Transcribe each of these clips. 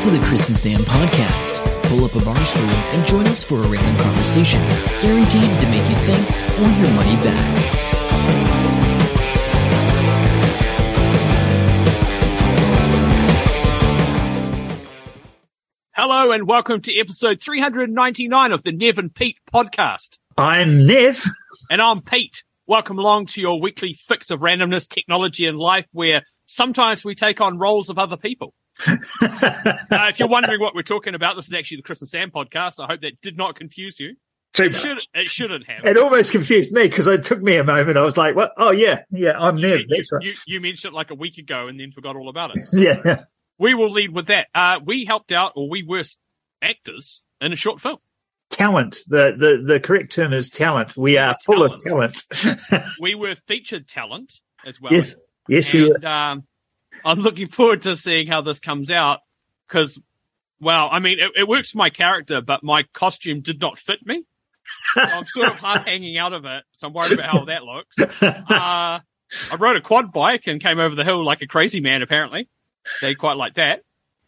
Welcome to the Chris and Sam podcast. Pull up a bar stool and join us for a random conversation, guaranteed to make you think or your money back. Hello and welcome to episode 399 of the Nev and Pete podcast. I'm Nev. And I'm Pete. Welcome along to your weekly fix of randomness, technology, and life, where sometimes we take on roles of other people. uh, if you're wondering what we're talking about, this is actually the Chris and Sam podcast. I hope that did not confuse you. It, should, it shouldn't have. It almost confused me because it took me a moment. I was like, "What? Oh yeah, yeah, I'm you, Nev." you, right. you, you mentioned it like a week ago and then forgot all about it. yeah, We will lead with that. Uh, we helped out, or we were actors in a short film. talent. The the the correct term is talent. We are full of talent. We were featured talent as well. yes, yes, we were. um, I'm looking forward to seeing how this comes out because, well, I mean, it, it works for my character, but my costume did not fit me. So I'm sort of half hanging out of it, so I'm worried about how that looks. Uh, I rode a quad bike and came over the hill like a crazy man. Apparently, they quite like that.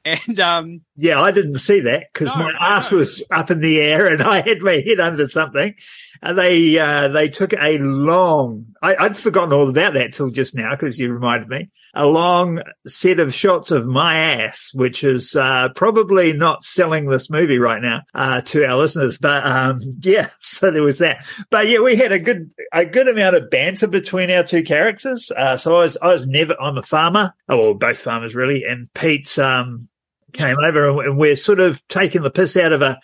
And um, Yeah, I didn't see that because No, my ass was up in the air and I had my head under something. They uh, they took a long. I, I'd forgotten all about that till just now because you reminded me. A long set of shots of my ass, which is uh, probably not selling this movie right now uh, to our listeners. But um, yeah, so there was that. But yeah, we had a good a good amount of banter between our two characters. Uh, so I was I was never I'm a farmer. Oh, well, both farmers really. And Pete's um, came over and we're sort of taking the piss out of a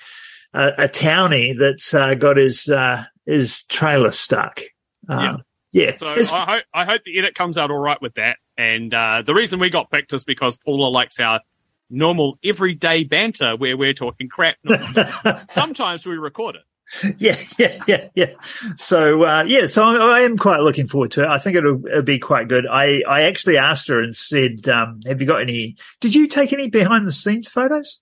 a, a townie that's uh, got his uh, his trailer stuck. Um, yeah. so It's- I hope I hope the edit comes out all right with that. And uh, the reason we got picked is because Paula likes our normal everyday banter where we're talking crap. Sometimes we record it. yeah, yeah, yeah, yeah. So uh, yeah, so I, I am quite looking forward to it. I think it'll, it'll be quite good. I I actually asked her and said, um, "Have you got any? Did you take any behind the scenes photos?"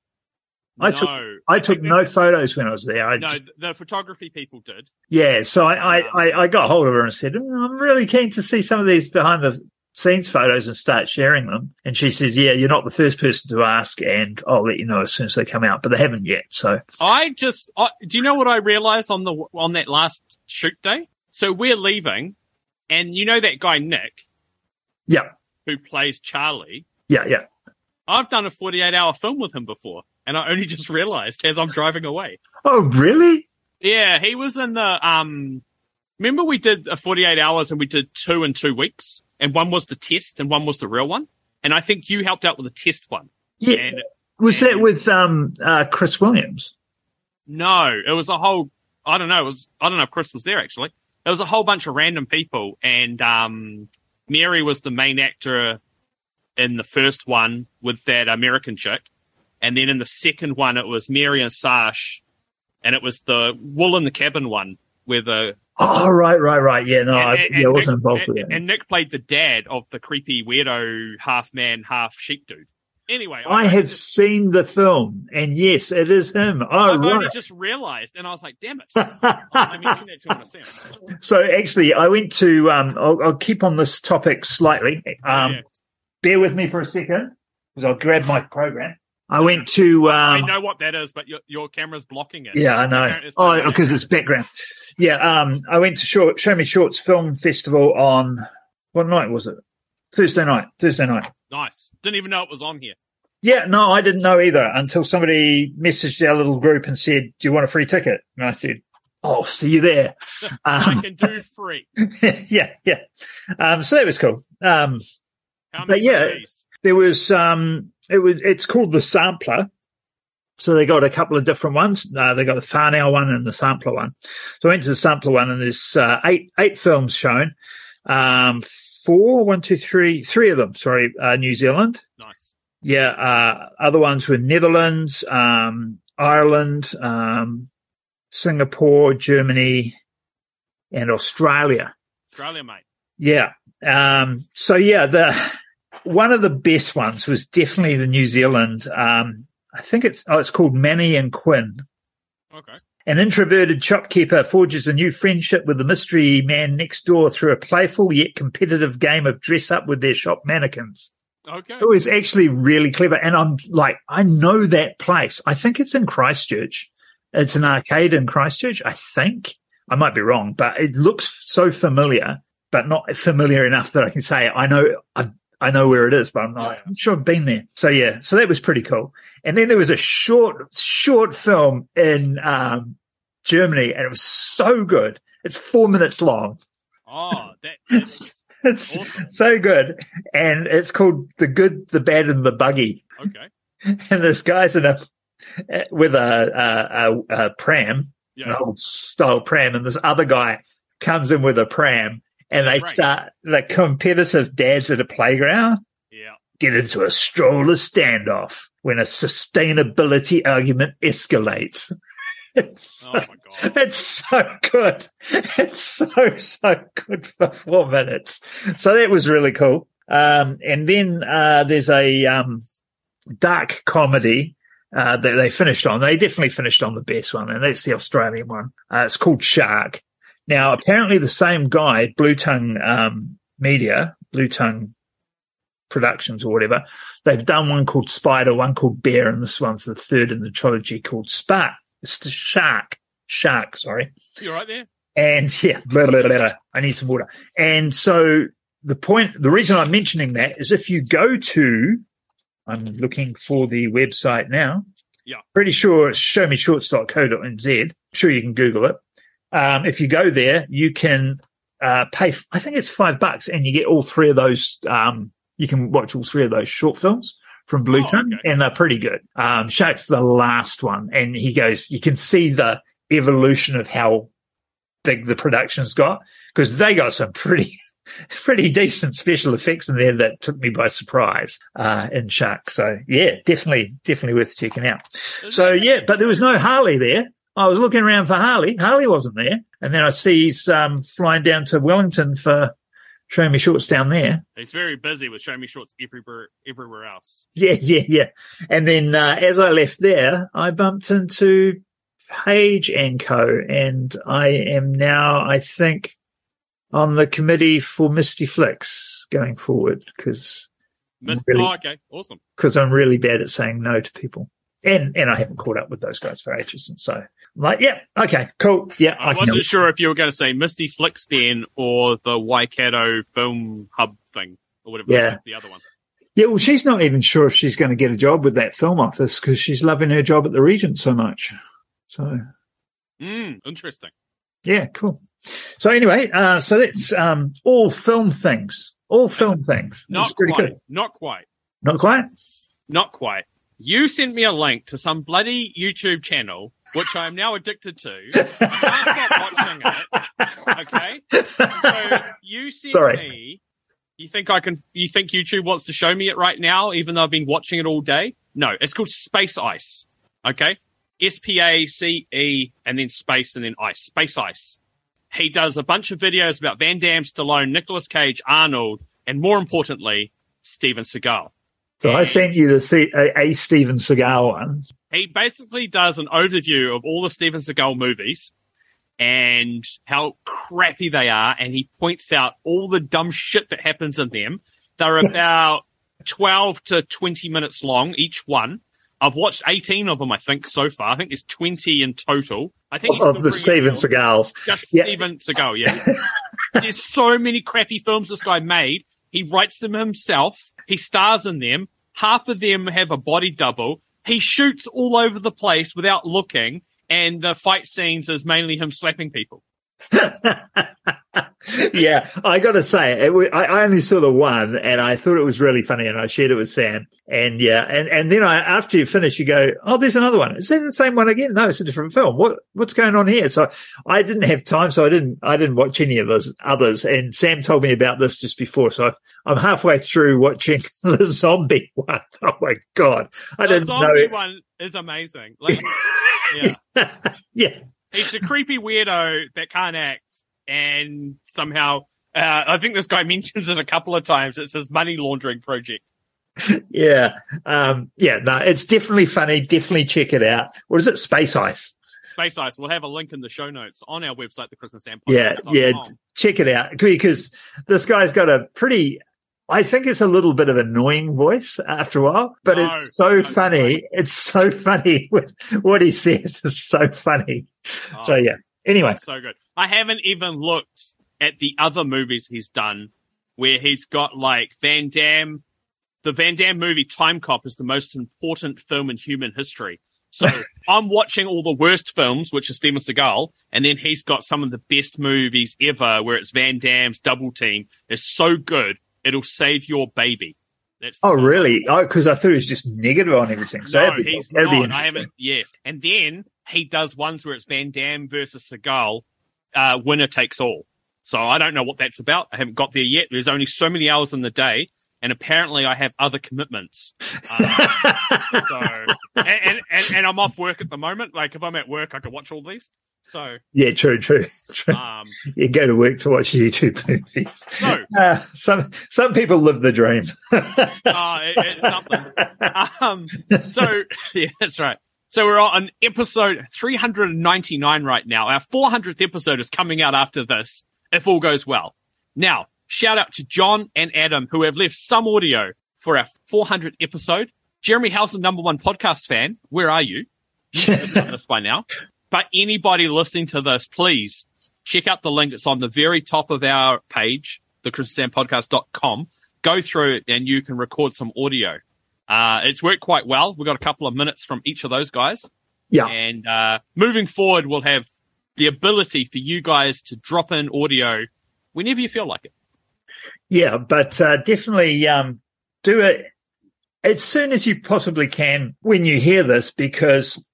I no, took I took no photos when I was there. I No, the photography people did. Yeah, so I, I, I, I got hold of her and said, "Mm, I'm really keen to see some of these behind the scenes photos and start sharing them. And she says, Yeah, you're not the first person to ask, and I'll let you know as soon as they come out, but they haven't yet. So, I just I, do you know what I realized on the on that last shoot day? So we're leaving, and you know that guy Nick yeah, who plays Charlie. yeah, yeah. I've done a 48 hour film with him before, and I only just realized as I'm driving away. Oh, really? Yeah, he was in the um. Remember we did a 48 hours and we did two in two weeks, and one was the test and one was the real one. And I think you helped out with the test one. Yeah. And Was that with um, uh, Chris Williams? No, it was a whole. I don't know. It was. I don't know if Chris was there actually. There was a whole bunch of random people, and um, Mary was the main actor in the first one with that American chick, and then in the second one it was Mary and Sash, and it was the Wool in the Cabin one where the Oh, right, right, right. Yeah, no, I, and- and- yeah, I wasn't Nick- involved with and, that. and Nick played the dad of the creepy weirdo half man half sheep dude. Anyway, I have seen the film, and yes, it is him. Oh, I've only right. just realized, and I was like, "Damn it!" I mentioned it to him. myself. So actually, I went to. Um, I'll, I'll keep on this topic slightly. Um, Yeah. Bear with me for a second, because I'll grab my program. I went to. I Um, know what that is, but your, your camera's blocking it. yeah, I know. It's Oh, because it's background. Yeah. Um, I went to short, Show Me Shorts Film Festival on what night was it? Thursday night. Thursday night. Nice. Didn't even know it was on here. Yeah, no, I didn't know either until somebody messaged our little group and said, "Do you want a free ticket?" And I said, "Oh, see you there." I Um, can do free. yeah, yeah. Um, so that was cool. Um, But yeah, days? there was um it was it's called the sampler so they got a couple of different ones uh, they got the Farnell one and the sampler one so i went to the sampler one and there's uh, eight eight films shown um four one two three three of them sorry uh, new zealand Nice. yeah uh other ones were netherlands um ireland um singapore germany and australia Australia, mate. yeah. Um, so yeah, the one of the best ones was definitely the New Zealand. Um, I think it's oh, it's called Manny and Quinn. Okay. An introverted shopkeeper forges a new friendship with the mystery man next door through a playful yet competitive game of dress up with their shop mannequins. Okay. It was actually really clever. And I'm like, I know that place. I think it's in Christchurch. It's an arcade in Christchurch, I think. I might be wrong, but it looks so familiar, but not familiar enough that I can say I know I, I know where it is, but I'm not. I'm sure I've been there. So yeah, so that was pretty cool. And then there was a short short film in um, Germany, and it was so good. It's four minutes long. Oh, that, that's It's awesome. so good, and it's called "The Good, the Bad, and the Buggy." Okay. and this guy's in a with a a, a, a pram, an Yeah. old style pram, and this other guy comes in with a pram, and they Right. start the competitive dads at a playground Yeah. get into a stroller standoff when a sustainability argument escalates. It's Oh so, my god. it's so good. It's so so good for four minutes. So that was really cool. Um, and then uh, there's a um, dark comedy uh, that they finished on. They definitely finished on the best one, and that's the Australian one. Uh, it's called Shark. Now, apparently, the same guy, Blue Tongue um, Media, Blue Tongue Productions, or whatever, they've done one called Spider, one called Bear, and this one's the third in the trilogy called Spark. It's the Shark. Shark, sorry. You're right there? And yeah, blah, blah, blah, blah. I need some water. And so the point, the reason I'm mentioning that is if you go to, I'm looking for the website now. Yeah. Pretty sure it's showmeshorts.co.nz. I'm sure you can Google it. Um, if you go there, you can, uh, pay, I think it's five bucks and you get all three of those, um, you can watch all three of those short films from Blue Oh, Tongue okay. and they're pretty good. Um, Shark's the last one and he goes, you can see the evolution of how big the production's got because they got some pretty pretty decent special effects in there that took me by surprise uh in Shark. So yeah, definitely definitely worth checking out. So yeah, but there was no Harley there. I was looking around for Harley. Harley wasn't there. And then I see he's um flying down to Wellington for showing me shorts down there. He's very busy with showing me shorts everywhere everywhere else. Yeah, yeah, yeah. And then uh, as I left there, I bumped into Page and Co. And I am now, I think, on the committee for Misty Flicks going forward because Really? Oh, okay. Awesome. because I'm really bad at saying no to people. And and I haven't caught up with those guys for ages. And so I'm like, yeah, okay, cool. Yeah, I can wasn't sure if you were going to say Misty Flicks then or the Waikato Film Hub thing or whatever Yeah. the other one. Yeah, well, she's not even sure if she's going to get a job with that film office because she's loving her job at the Regent so much. So Mm, interesting. Yeah, cool. So anyway, uh, so that's um, all film things, all film things. Not quite. good. Not quite. Not quite. Not quite. You sent me a link to some bloody YouTube channel, which I am now addicted to. I can't stop watching it. Okay. So you sent Sorry. me. You think I can? You think YouTube wants to show me it right now, even though I've been watching it all day? No, it's called Space Ice. Okay, S P A C E and then space and then ice. Space Ice. He does a bunch of videos about Van Damme, Stallone, Nicolas Cage, Arnold, and more importantly, Steven Seagal. So I sent you the C- a, a Steven Seagal one. he basically does an overview of all the Steven Seagal movies and how crappy they are, and he points out all the dumb shit that happens in them. They're about 12 to 20 minutes long, each one. I've watched 18 of them, I think, so far. I think there's 20 in total. I think Of the Steven. Seagals. Just Yeah. Steven Seagal, yeah. There's so many crappy films this guy made. He writes them himself. He stars in them. Half of them have a body double. He shoots all over the place without looking. And the fight scenes is mainly him slapping people. yeah, I got to say, it, I, I only saw the one, and I thought it was really funny, and I shared it with Sam. And yeah, and and then I after you finish, you go, "Oh, there's another one. Is that the same one again? No, it's a different film. What what's going on here?" So I didn't have time, so I didn't I didn't watch any of those others. And Sam told me about this just before, so I've, I'm halfway through watching the zombie one. Oh my god, I the didn't know. zombie one is amazing. Like, yeah. yeah, He's a creepy weirdo that can't act. And somehow, uh, I think this guy mentions it a couple of times. It's his money laundering project. yeah, um, yeah. No, it's definitely funny. Definitely check it out. What is it? Space Ice. Space Ice. We'll have a link in the show notes on our website, the Chris and Sam Yeah, yeah. Check it out because this guy's got a pretty I think it's a little bit of annoying voice after a while, but No, it's so no, funny. It's so funny. What, what he says is so funny. Oh, So yeah. Anyway, so good. I haven't even looked at the other movies he's done where he's got like Van Damme. The Van Damme movie Timecop is the most important film in human history. So I'm watching all the worst films, which is Steven Seagal, and then he's got some of the best movies ever where it's Van Damme's Double Team. It's so good, it'll save your baby. That's oh really? Oh, because I thought he was just negative on everything. So no, be, he's not. I haven't. Yes, and then he does ones where it's Van Damme versus Seagal, uh, winner takes all. So I don't know what that's about. I haven't got there yet. There's only so many hours in the day, and apparently I have other commitments. Uh, so and, and, and and I'm off work at the moment. Like if I'm at work, I can watch all these. So yeah, true, true, true. um, You go to work to watch YouTube movies. No. Uh, some some people live the dream. uh, it, it's something. Um, so yeah, that's right. So we're on episode 399 right now. Our 400th episode is coming out after this, if all goes well. Now, shout out to John and Adam who have left some audio for our 400th episode. Jeremy How's the number one podcast fan. Where are you? You've done this by now. But anybody listening to this, please check out the link. It's on the very top of our page, thechristianpodcast.com. Go through it and you can record some audio. Uh, it's worked quite well. We've got a couple of minutes from each of those guys. yeah, And uh, moving forward, we'll have the ability for you guys to drop in audio whenever you feel like it. Yeah, but uh, definitely um, do it as soon as you possibly can when you hear this, because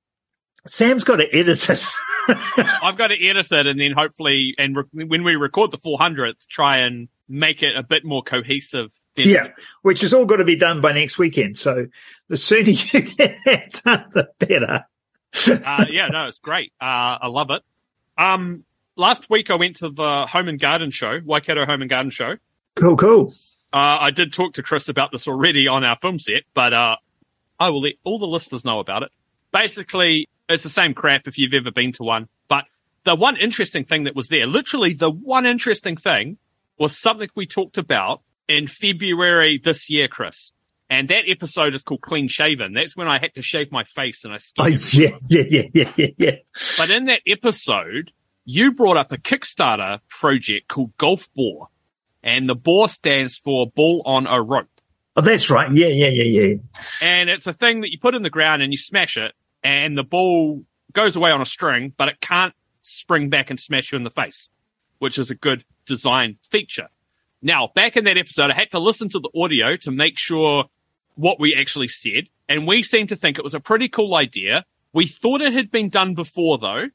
Sam's got to edit it. I've got to edit it and then hopefully, and re- when we record the 400th, try and make it a bit more cohesive. Than yeah, which has all got to be done by next weekend. So the sooner you get that done, the better. uh, yeah, no, it's great. Uh, I love it. Um, last week I went to the Home and Garden Show, Waikato Home and Garden Show. Cool, cool. Uh, I did talk to Chris about this already on our film set, but uh, I will let all the listeners know about it. Basically, it's the same crap if you've ever been to one. But the one interesting thing that was there, literally the one interesting thing, was something we talked about in February this year, Chris. And that episode is called Clean Shaven. That's when I had to shave my face and I Oh, yeah, yeah, yeah, yeah, yeah, yeah. but in that episode, you brought up a Kickstarter project called Golf Boar. And the boar stands for ball on a rope. Oh, that's right. Yeah, yeah, yeah, yeah. And it's a thing that you put in the ground and you smash it and the ball goes away on a string, but it can't spring back and smash you in the face, which is a good design feature. Now, back in that episode, I had to listen to the audio to make sure what we actually said. And we seemed to think it was a pretty cool idea. We thought it had been done before though,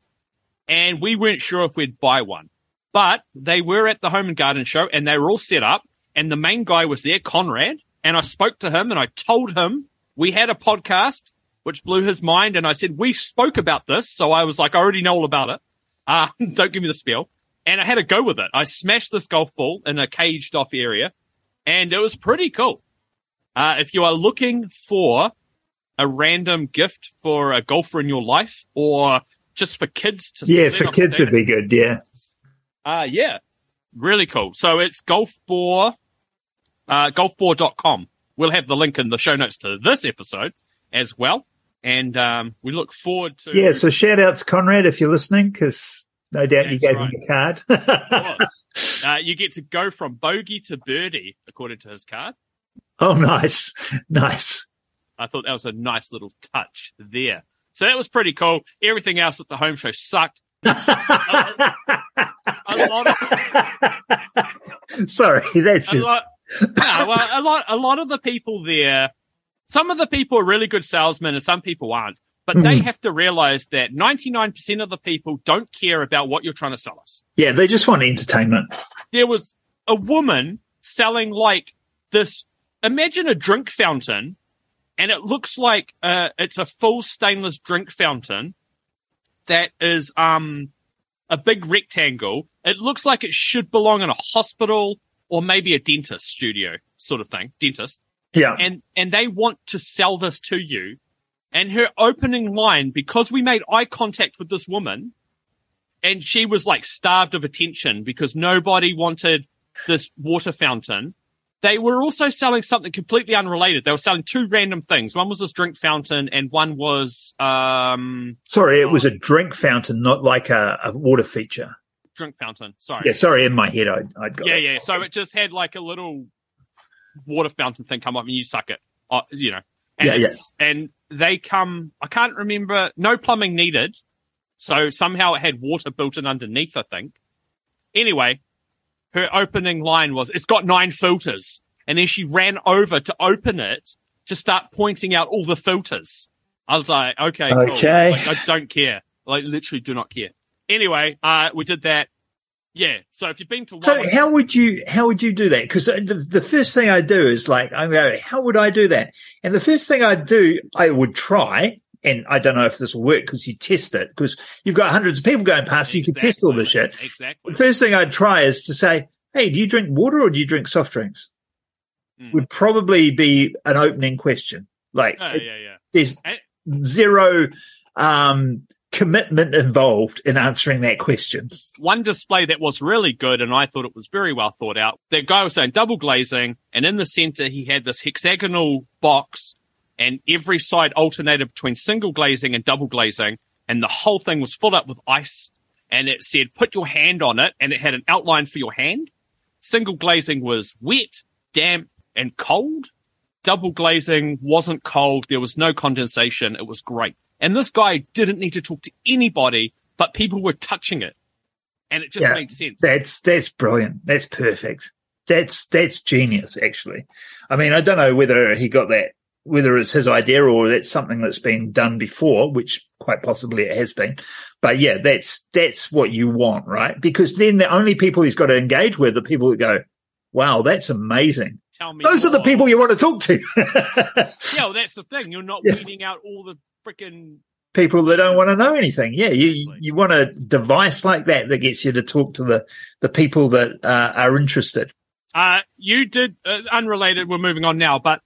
and we weren't sure if we'd buy one. But they were at the Home and Garden show and they were all set up and the main guy was there, Conrad, and I spoke to him and I told him we had a podcast which blew his mind and I said, we spoke about this. So I was like, I already know all about it. Uh, don't give me the spiel. And I had a go with it. I smashed this golf ball in a caged off area and it was pretty cool. Uh, if you are looking for a random gift for a golfer in your life or just for kids to Yeah, for kids would be good. Yeah. Uh, yeah, really cool. So it's golfboar, uh, golfboar.com. We'll have the link in the show notes to this episode as well. And, um, we look forward to. Yeah. So shout out to Conrad if you're listening, because no doubt you gave right. him a card. Uh, you get to go from bogey to birdie, according to his card. oh, nice. Nice. I thought that was a nice little touch there. So that was pretty cool. Everything else at the home show sucked. A lot of, Sorry, that's a just. lot, no, well, a lot, a lot of the people there, some of the people are really good salesmen and some people aren't. But they Mhm. have to realize that 99% of the people don't care about what you're trying to sell us. Yeah, they just want entertainment. There was a woman selling like this, imagine a drink fountain and it looks like, uh, it's a full stainless drink fountain that is, um, a big rectangle. It looks like it should belong in a hospital or maybe a dentist studio sort of thing, dentist. Yeah. And, and they want to sell this to you. And her opening line, because we made eye contact with this woman and she was like starved of attention because nobody wanted this water fountain. They were also selling something completely unrelated. They were selling two random things. One was this drink fountain, and one was um, Sorry, it was a drink fountain, not like a, a water feature. drink fountain. Sorry. Yeah, sorry, in my head, I, I'd got Yeah, it. yeah. So it just had like a little water fountain thing come up and you suck it, uh, you know. And Yeah, yeah. And they come, I can't remember, no plumbing needed. So somehow it had water built in underneath, I think. Anyway, her opening line was, it's got nine filters. And then she ran over to open it to start pointing out all the filters. I was like, okay, cool. Okay. Like, I don't care. Like, literally do not care. Anyway, uh, we did that. Yeah. So if you've been to So how would you how would you do that? Because the, the first thing I do is like I go, how would I do that? And the first thing I do, I would try, and I don't know if this will work because you test it because you've got hundreds of people going past. You can test all this shit. Exactly. The first thing I'd try is to say, hey, do you drink water or do you drink soft drinks? Mm. Would probably be an opening question. Like Oh, yeah, yeah. there's And- zero um, commitment involved in answering that question. One display that was really good, and I thought it was very well thought out. That guy was saying double glazing, and in the center he had this hexagonal box, and every side alternated between single glazing and double glazing, and the whole thing was filled up with ice. And it said, put your hand on it, and it had an outline for your hand. Single glazing was wet, damp, and cold. Double glazing wasn't cold. There was no condensation. It was great. And this guy didn't need to talk to anybody, but people were touching it. And it just Yeah. made sense. That's that's brilliant. That's perfect. That's that's genius. Actually, I mean, I don't know whether he got that, whether it's his idea or that's something that's been done before, which quite possibly it has been. But yeah, that's that's what you want, right? Because then the only people he's got to engage with are people that go, "Wow, that's amazing." Tell me Those are the people you want to talk to. Yeah, well, that's the thing. You're not Yeah. weeding out all the freaking. people that don't want to know anything. Yeah, you you want a device like that that gets you to talk to the the people that uh, are interested. Uh, you did, uh, unrelated, we're moving on now, but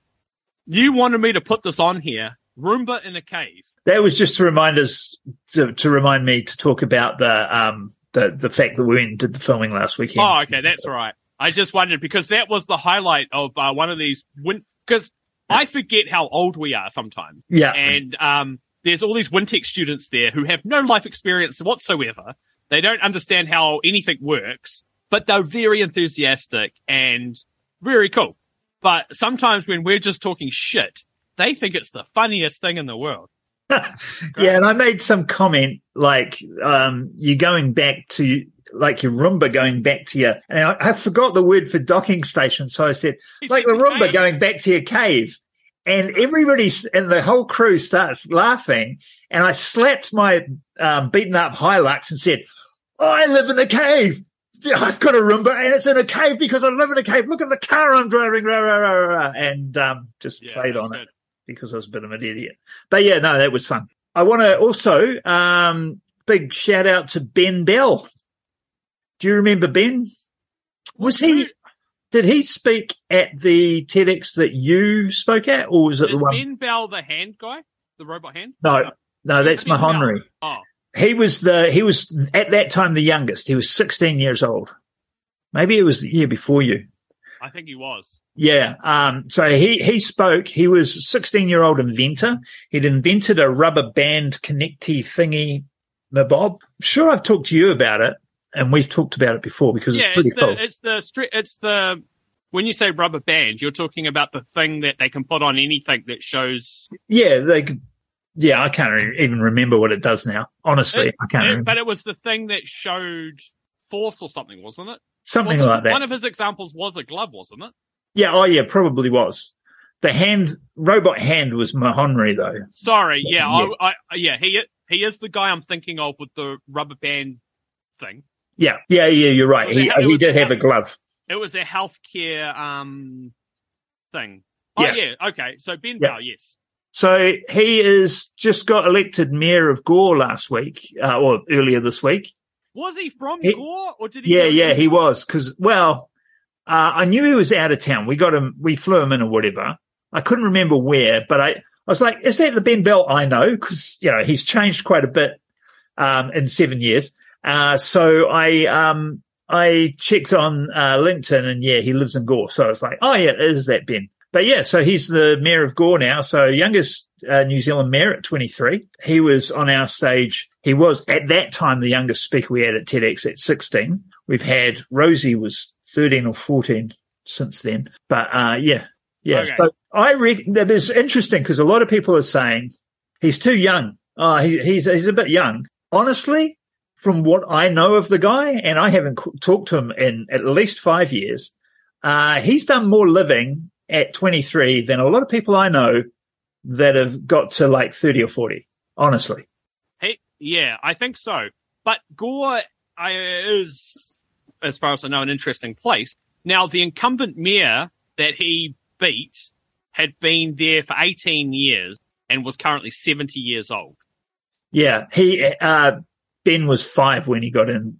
you wanted me to put this on here. Roomba in a cave. That was just to remind us to, to remind me to talk about the um the the fact that we went and did the filming last weekend. Oh, okay, that's right. I just wondered because that was the highlight of uh, one of these. Win because I forget how old we are sometimes, yeah, and um, there's all these Wintec students there who have no life experience whatsoever. They don't understand how anything works, but they're very enthusiastic and very cool. But sometimes when we're just talking shit, they think it's the funniest thing in the world. yeah. And I made some comment like um you going back to like your Roomba going back to your and I, I forgot the word for docking station, so I said like the Roomba Cave. going back to your cave. And everybody and the whole crew starts laughing. And I slapped my um, beaten up Hilux and said, I live in a cave. Yeah, I've got a Roomba and it's in a cave because I live in a cave. Look at the car I'm driving. Rah, rah, rah, and um, just Yeah, played on it because I was a bit of an idiot. But yeah, no, that was fun. I want to also um, big shout out to Ben Bell. Do you remember Ben? Was he? Did he speak at the TEDx that you spoke at, or was it Is the one? Ben Bell the hand guy? The robot hand? No, no, that's Ben Bell. Mahonry. Oh, He was the he was at that time the youngest. He was 16 years old. Maybe it was the year before you. I think he was. Yeah. Um, so he, he spoke, he was a 16 year old inventor. He'd invented a rubber band connecty thingy, Mabob. Sure, I've talked to you about it and we've talked about it before because yeah, it's pretty it's the cool. it's the stri- it's the when you say rubber band, you're talking about the thing that they can put on anything that shows. yeah. They could, yeah, I can't even remember what it does now. Honestly, It- I can't it- remember. but it was the thing that showed force or something, wasn't it? Something Wasn't- like that. One of his examples was a glove, wasn't it? yeah. Oh yeah, probably was. The hand, robot hand was Mahonry though. Sorry, yeah, Yeah. I, I, yeah, he he is the guy I'm thinking of with the rubber band thing. Yeah. Yeah. Yeah. You're right. He, it he did a- have a glove. It was a healthcare um thing. Oh Yeah. yeah, okay. So Ben Yeah. Yes. So he is just got elected mayor of Gore last week, uh, or earlier this week. Was he from He- Gore or did he? Yeah, yeah, he was. Cause, well, uh, I knew he was out of town. We got him, we flew him in or whatever. I couldn't remember where, but I, I was like, is that the Ben Bell I know? Cause, you know, he's changed quite a bit, um, in seven years. Uh, so I, um, I checked on uh, LinkedIn, and yeah, he lives in Gore. So I was like, oh yeah, it is that Ben? But yeah, so he's the mayor of Gore now. So youngest uh, New Zealand mayor at 23. He was on our stage. He was at that time the youngest speaker we had at TEDx at 16. We've had Rosie was 13 or 14 since then. But uh, yeah, yeah. Okay. So I reckon that is interesting because a lot of people are saying he's too young. Oh, he, he's he's a bit young. Honestly, from what I know of the guy, and I haven't c- talked to him in at least five years, uh, he's done more living at 23 than a lot of people I know that have got to like 30 or 40. Honestly, Hey, yeah, I think so. But Gore is, as far as I know, an interesting place. Now, the incumbent mayor that he beat had been there for 18 years and was currently 70 years old. yeah. He uh, Ben was five when he got in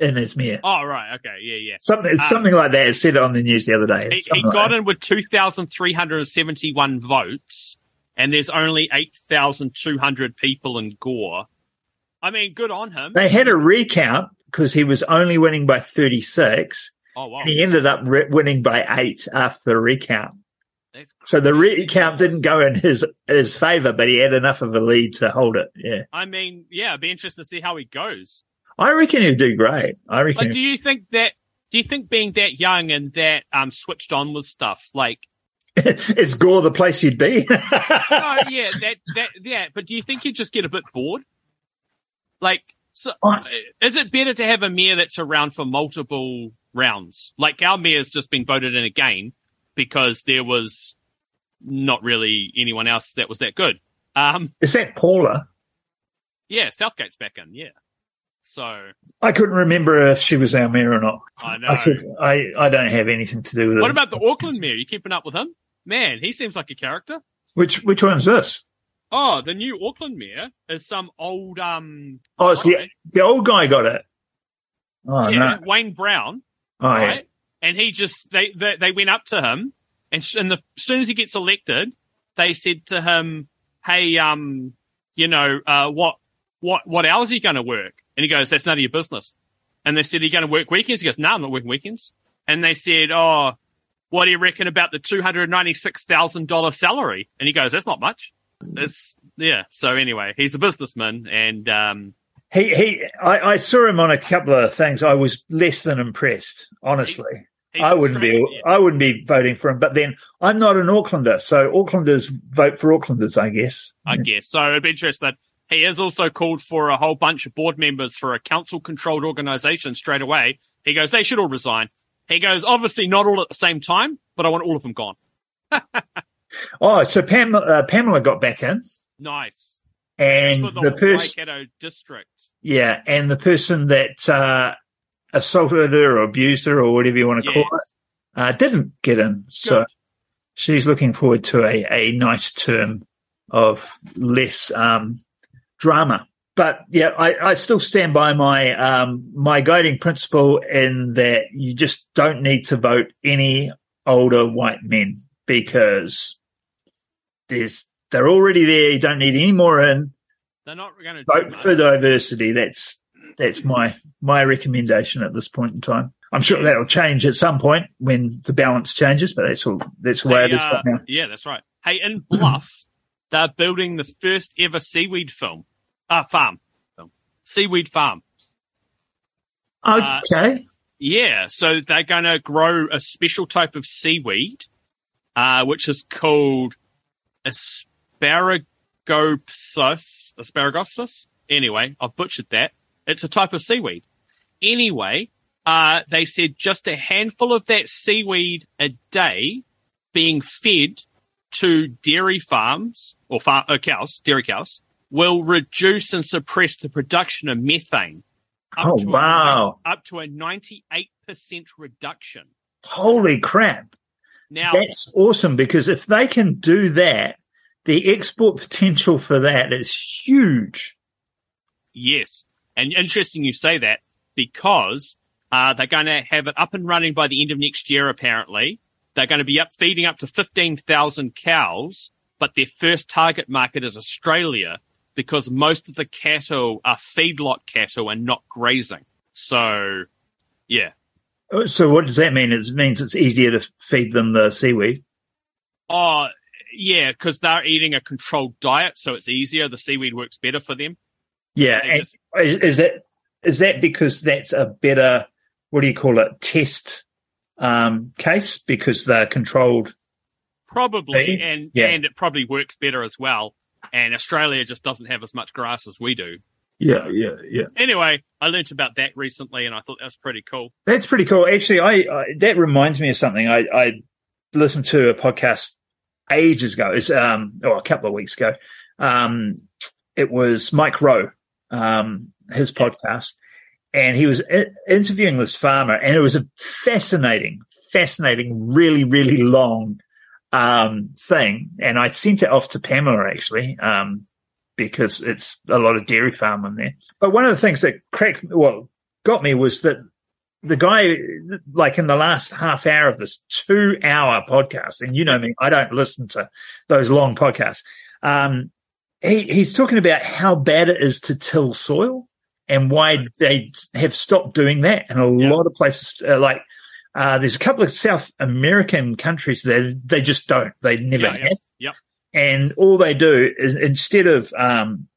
in mayor. Oh, right. Okay. Yeah, yeah. Something Um, something like that. It said it on the news the other day. He, he Something like got in with 2,371 votes, and there's only 8,200 people in Gore. I mean, good on him. They had a recount because he was only winning by 36. Oh, wow. He ended up re- winning by eight after the recount. So the recount didn't go in his his favor, but he had enough of a lead to hold it. Yeah, I mean, yeah, it'd be interesting to see how he goes. I reckon he'd do great. I reckon. Like, do you think that? Do you think being that young and that um switched on with stuff like? is Gore the place you'd be? Oh yeah, that that yeah. But do you think you'd just get a bit bored? Like, so I- is it better to have a mayor that's around for multiple rounds? Like our mayor's just been voted in again because there was not really anyone else that was that good. Um, is that Paula? yeah, Southgate's back in. Yeah, so I couldn't remember if she was our mayor or not. I know. I, could, I I don't have anything to do with What it. What about the Auckland mayor? You keeping up with him? Man, he seems like a character. which which one's this? Oh, the new Auckland mayor is some old um Oh, it's the the old guy got it. Oh yeah, no! Wayne Brown, Oh yeah. And he just they, they they went up to him, and, sh- and the, as soon as he gets elected, they said to him, "Hey, um, you know, uh, what what what hours are you going to work?" And he goes, "That's none of your business." And they said, "Are you going to work weekends?" He goes, "No, I'm not working weekends." And they said, "Oh, what do you reckon about the two hundred ninety six thousand dollar salary?" And he goes, "That's not much." It's yeah. So anyway, he's a businessman, and um, He he. I, I saw him on a couple of things. I was less than impressed, honestly. he's I wouldn't be. Yeah. I wouldn't be voting for him. But then I'm not an Aucklander, so Aucklanders vote for Aucklanders, I guess. I guess. So it'd be interesting. He has also called for a whole bunch of board members for a council controlled organization straight away. He goes, they should all resign. He goes, obviously not all at the same time, but I want all of them gone. Oh, so Pam, uh, Pamela got back in, Nice. and the, the person, district. yeah, and the person that uh, assaulted her or abused her or whatever you want to Yes. call it, uh, didn't get in. So she's looking forward to a, a nice term of less um, drama. But yeah, I, I still stand by my um, my guiding principle in that you just don't need to vote any older white men because there's they're already there. You don't need any more in. They're not going to Vote for diversity. That's that's my my recommendation at this point in time. I'm sure that'll change at some point when the balance changes, but that's all. That's the way it is right now. yeah, that's right. Hey, in Bluff, they're building the first ever seaweed film, uh, farm, film, seaweed farm. Uh, Okay. Yeah, so they're going to grow a special type of seaweed, uh, which is called asparagosus. Asparagosus. Anyway, I've butchered that. It's a type of seaweed. Anyway, uh, they said just a handful of that seaweed a day being fed to dairy farms or far, uh, cows, dairy cows, will reduce and suppress the production of methane. up Oh, to a- wow. up to a 98% reduction. Holy crap. Now, That's awesome because if they can do that, the export potential for that is huge. yes, and interesting you say that because uh, they're going to have it up and running by the end of next year, apparently. They're going to be up feeding up to 15,000 cows, but their first target market is Australia because most of the cattle are feedlot cattle and not grazing. So Yeah. Oh, So what does that mean? It means it's easier to feed them the seaweed. Oh, yeah, because they're eating a controlled diet, so it's easier. The seaweed works better for them. Yeah, just- is, is that is that because that's a better what do you call it test um, case because they're controlled? Probably, and Yeah. and it probably works better as well. And Australia just doesn't have as much grass as we do. Yeah, yeah, yeah. Anyway, I learnt about that recently, and I thought that was pretty cool. That's pretty cool. Actually, I, I that reminds me of something. I, I listened to a podcast ages ago. It's um, or a couple of weeks ago. Um, it was Mike Rowe, um, his podcast, and he was interviewing this farmer, and it was a fascinating, fascinating, really, really long um thing. And I sent it off to Pamela actually, um, because it's a lot of dairy farm in there. But one of the things that cracked, well, got me was that the guy, like in the last half hour of this two hour podcast, and you know me, I don't listen to those long podcasts. Um, he, he's talking about how bad it is to till soil and why they have stopped doing that. And a Yeah. lot of places, uh, like, uh, there's a couple of South American countries that they just don't, they never Yeah, yeah. have. Yep. And all they do is instead of, um,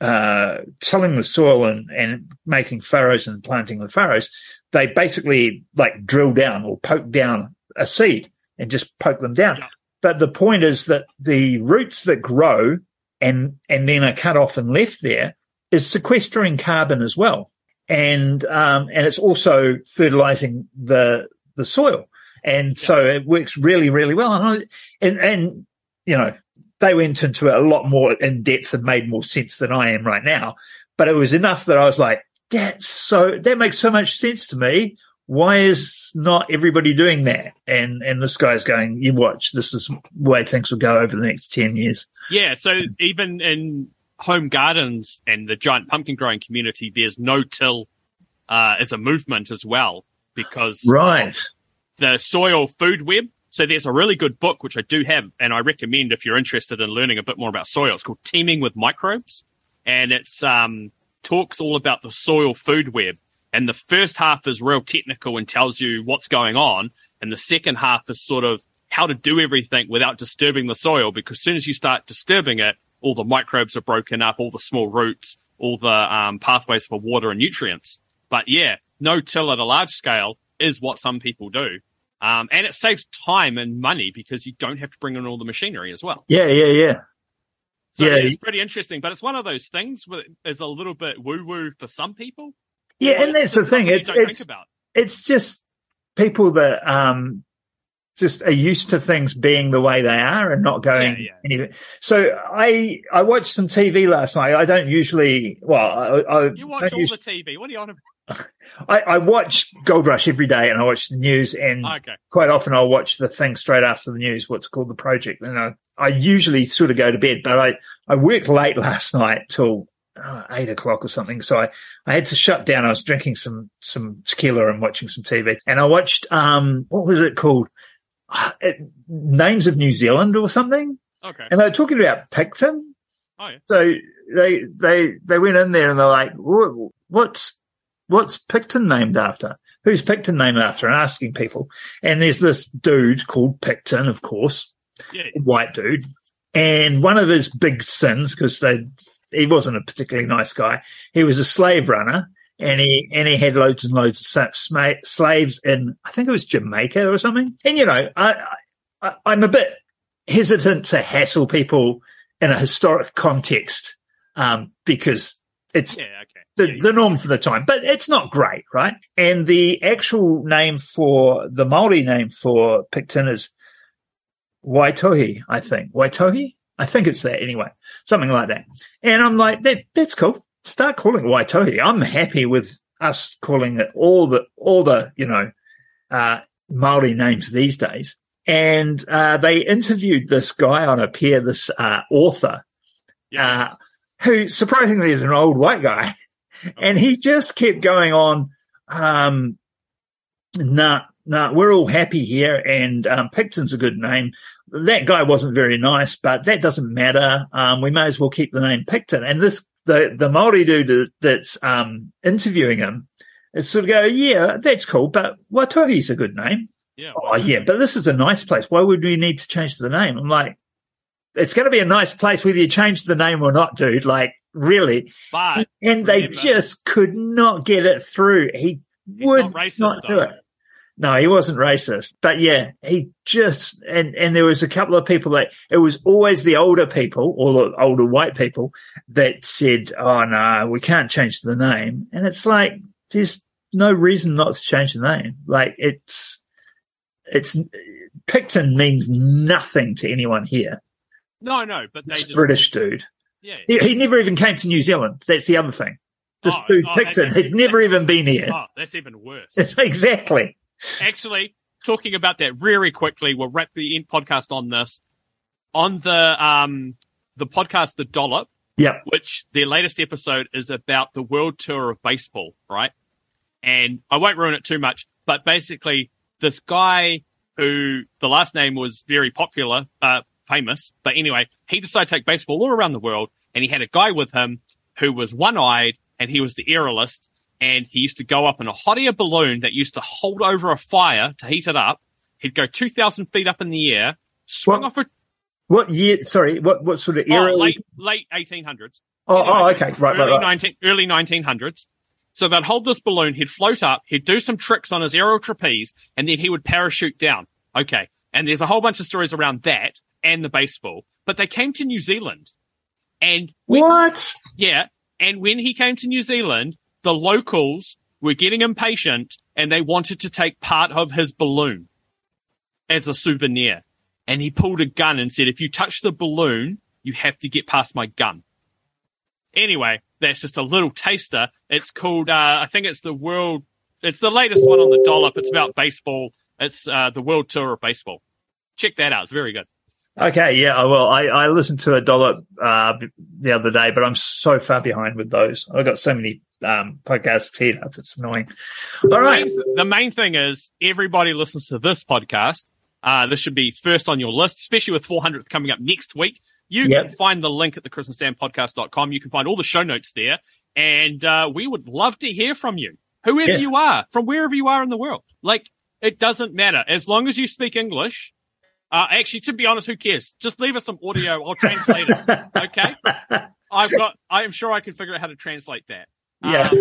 uh, tilling the soil and, and making furrows and planting the furrows, they basically like drill down or poke down a seed and just poke them down. Yeah. But the point is that the roots that grow and, and then are cut off and left there is sequestering carbon as well. And, um, and it's also fertilizing the, the soil. And so it works really, really well. And, I, and, and, you know, they went into it a lot more in depth and made more sense than I am right now. But it was enough that I was like, that's so, that makes so much sense to me. Why is not everybody doing that? And, and this guy's going, you watch, this is the way things will go over the next 10 years. Yeah, so even in home gardens and the giant pumpkin growing community, there's no till uh, as a movement as well because Right. the soil food web. So there's a really good book which I do have, and I recommend if you're interested in learning a bit more about soil. It's called Teeming with Microbes, and it's um talks all about the soil food web. And the first half is real technical and tells you what's going on, and the second half is sort of how to do everything without disturbing the soil. Because as soon as you start disturbing it, all the microbes are broken up, all the small roots, all the um, pathways for water and nutrients. But yeah, no till at a large scale is what some people do. Um, and it saves time and money because you don't have to bring in all the machinery as well. Yeah. Yeah. Yeah. So Yeah. it's pretty interesting, but it's one of those things where it's a little bit woo woo for some people. Yeah. And that's the thing. It's, it's, about. it's just people that um just are used to things being the way they are and not going Yeah, yeah. anywhere. So I I watched some TV last night. I don't usually well I, I You watch all the TV. What are you on about? I, I watch Gold Rush every day and I watch the news and Okay. quite often I'll watch the thing straight after the news, what's called the project. And I, I usually sort of go to bed, but I, I worked late last night till uh, eight o'clock or something. So I, I had to shut down. I was drinking some, some tequila and watching some TV and I watched, um, what was it called? Uh, Names of New Zealand or something. Okay. And they were talking about Picton. Oh, yeah. So they, they, they went in there and they're like, what's, what's Picton named after? Who's Picton named after? And asking people. And there's this dude called Picton, of course, Yeah. white dude. And one of his big sins, because they, he wasn't a particularly nice guy. He was a slave runner and he, and he had loads and loads of sma- slaves in, I think it was Jamaica or something. And you know, I, I, I'm a bit hesitant to hassle people in a historic context, um, because it's Yeah. Okay. the, Yeah, the norm for the time, but it's not great, right? And the actual name for the Maori name for Picton is Waitohi, I think. Waitohi? I think it's that anyway, something like that. And I'm like, that, that's cool. Start calling it Waitohi. I'm happy with us calling it all the, all the, you know, uh, Maori names these days. And, uh, they interviewed this guy on a pier, this, uh, author, Yeah. uh, who surprisingly is an old white guy. And he just kept going on, um, nah, nah, we're all happy here and, um, Picton's a good name. That guy wasn't very nice, but that doesn't matter. Um, we may as well keep the name Picton. And this, the, the Maori dude that's, um, interviewing him It's sort of go, yeah, that's cool, but Waitori's a good name. Yeah. Oh, yeah, but this is a nice place. Why would we need to change the name? I'm like, it's going to be a nice place whether you change the name or not, dude. Like, really. But And they remember- just could not get it through. He would not racist, not do though. it. No, he wasn't racist, but yeah, he just and and there was a couple of people that it was always the older people or the older white people that said, "Oh no, we can't change the name," and it's like there's no reason not to change the name. Like it's it's Picton means nothing to anyone here. no, no, but they This just British dude. yeah. He, he never even came to New Zealand. That's the other thing. This Oh, dude oh, Picton, he's never even been here. Oh, that's even worse. exactly. Actually, talking about that very quickly, we'll wrap the end podcast on this. On the um the podcast The Dollop, Yep. which their latest episode is about the world tour of baseball, right? And I won't ruin it too much, but basically this guy who the last name was very popular, uh, famous, but anyway, he decided to take baseball all around the world and he had a guy with him who was one-eyed and he was the aerialist and he used to go up in a hot air balloon that used to hold over a fire to heat it up. He'd go 2,000 feet up in the air, swing What- off a What year? Sorry, what what sort of oh, era? late, late 1800s. oh, Anyway, oh, okay, right, right, early right. 19, early 1900s. So they'd hold this balloon, he'd float up, he'd do some tricks on his aerial trapeze, and then he would parachute down. Okay. And there's a whole bunch of stories around that and the baseball. But they came to New Zealand. And when, What? yeah, and when he came to New Zealand, the locals were getting impatient and they wanted to take part of his balloon as a souvenir. And he pulled a gun and said, if you touch the balloon, you have to get past my gun. Anyway, that's just a little taster. It's called, uh, I think it's the world, it's the latest one on the dollop. It's about baseball. It's, uh, the world tour of baseball. Check that out. It's very good. Okay, yeah, well, I, I listened to a dollop uh, the other day, but I'm so far behind with those. I've got so many um, podcasts teed up. It's annoying. All right. The main, the main thing is everybody listens to this podcast. Uh, this should be first on your list, especially with 400th coming up next week. You Yep. can find the link at the podcast.com. You can find all the show notes there. And, uh, we would love to hear from you, whoever Yeah. you are, from wherever you are in the world. Like, it doesn't matter. As long as you speak English, uh, actually, to be honest, who cares? Just leave us some audio. I'll translate it. Okay. I've got, I am sure I can figure out how to translate that. Yeah. Um,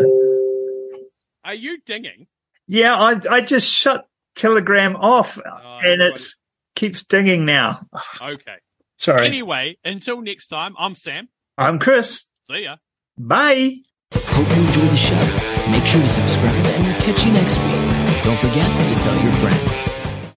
are you dinging? Yeah, I, I just shut Telegram off Oh, and everybody- it's keeps dinging now. Okay. Sorry. Anyway, until next time, I'm Sam. I'm Chris. See ya. Bye. Hope you enjoy the show. Make sure to subscribe and we'll catch you next week. Don't forget to tell your friend.